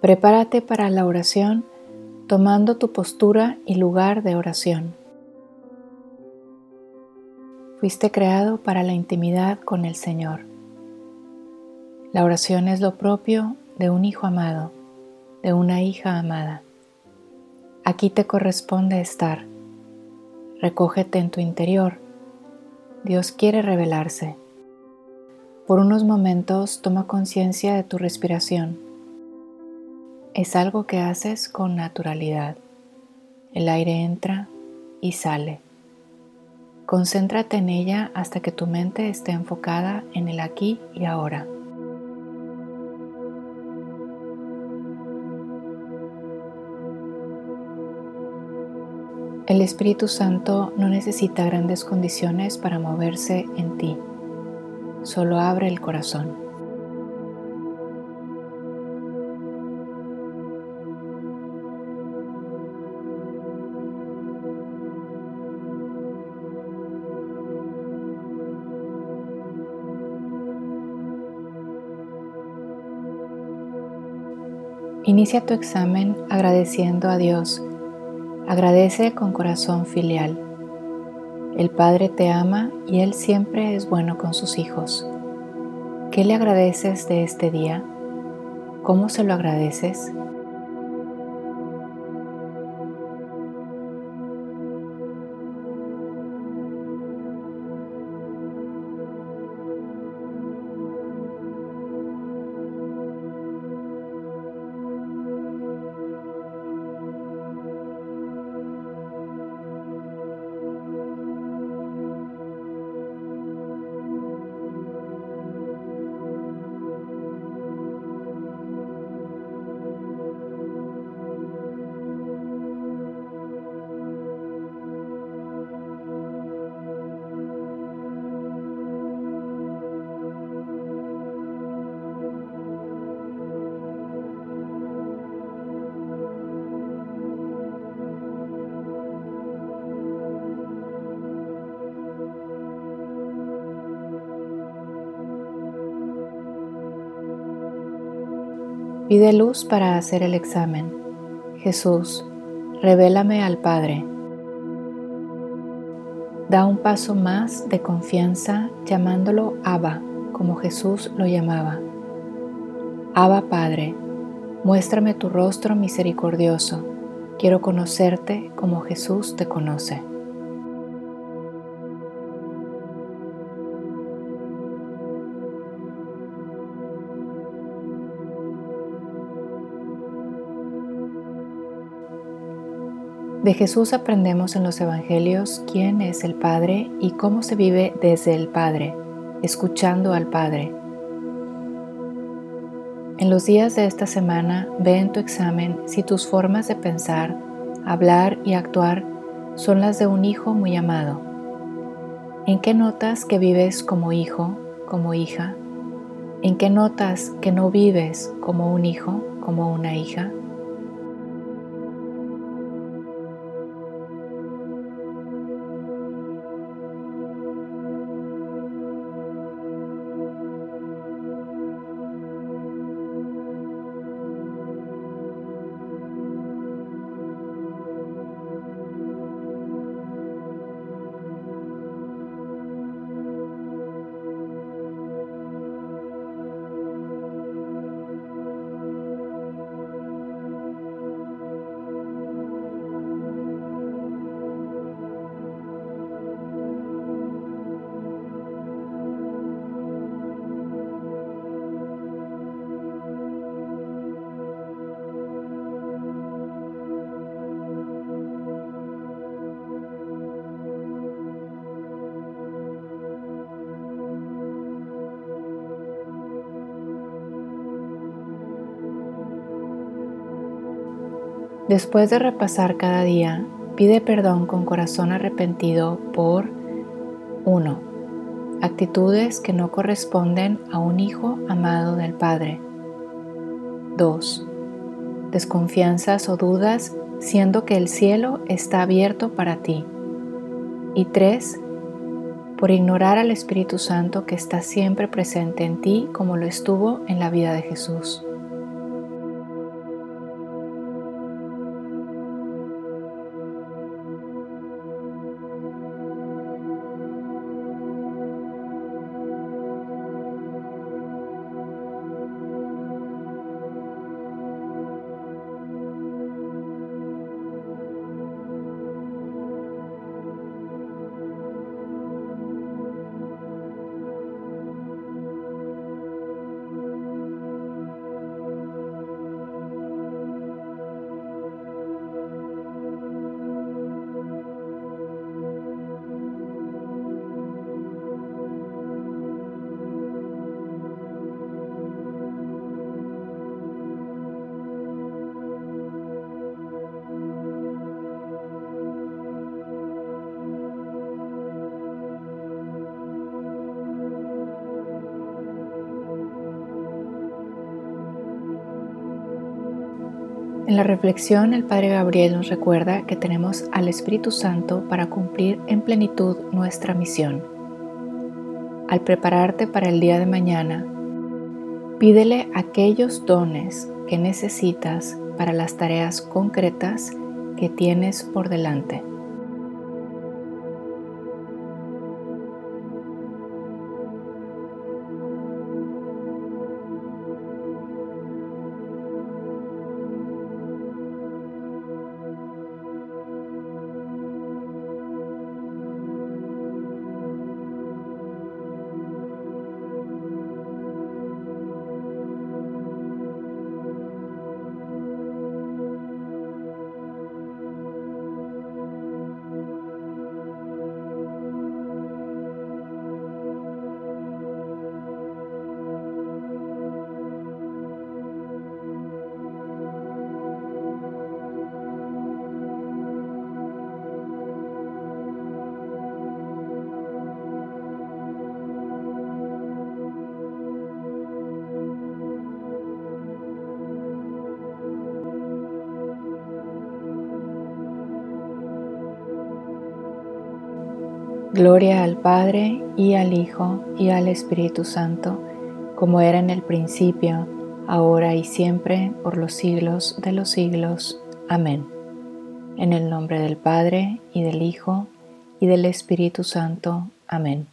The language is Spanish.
Prepárate para la oración tomando tu postura y lugar de oración. Fuiste creado para la intimidad con el Señor. La oración es lo propio de un hijo amado, de una hija amada. Aquí te corresponde estar. Recógete en tu interior. Dios quiere revelarse. Por unos momentos toma conciencia de tu respiración es algo que haces con naturalidad. El aire entra y sale. Concéntrate en ella hasta que tu mente esté enfocada en el aquí y ahora. El Espíritu Santo no necesita grandes condiciones para moverse en ti, solo abre el corazón. Inicia tu examen agradeciendo a Dios. Agradece con corazón filial. El Padre te ama y Él siempre es bueno con sus hijos. ¿Qué le agradeces de este día? ¿Cómo se lo agradeces? Pide luz para hacer el examen. Jesús, revélame al Padre. Da un paso más de confianza llamándolo Abba, como Jesús lo llamaba. Abba Padre, muéstrame tu rostro misericordioso. Quiero conocerte como Jesús te conoce. De Jesús aprendemos en los Evangelios quién es el Padre y cómo se vive desde el Padre, escuchando al Padre. En los días de esta semana ve en tu examen si tus formas de pensar, hablar y actuar son las de un hijo muy amado. ¿En qué notas que vives como hijo, como hija? ¿En qué notas que no vives como un hijo, como una hija? Después de repasar cada día, pide perdón con corazón arrepentido por 1. Actitudes que no corresponden a un hijo amado del Padre. 2. Desconfianzas o dudas siendo que el cielo está abierto para ti. Y 3. Por ignorar al Espíritu Santo que está siempre presente en ti como lo estuvo en la vida de Jesús. En la reflexión el Padre Gabriel nos recuerda que tenemos al Espíritu Santo para cumplir en plenitud nuestra misión. Al prepararte para el día de mañana, pídele aquellos dones que necesitas para las tareas concretas que tienes por delante. Gloria al Padre y al Hijo y al Espíritu Santo, como era en el principio, ahora y siempre, por los siglos de los siglos. Amén. En el nombre del Padre y del Hijo y del Espíritu Santo. Amén.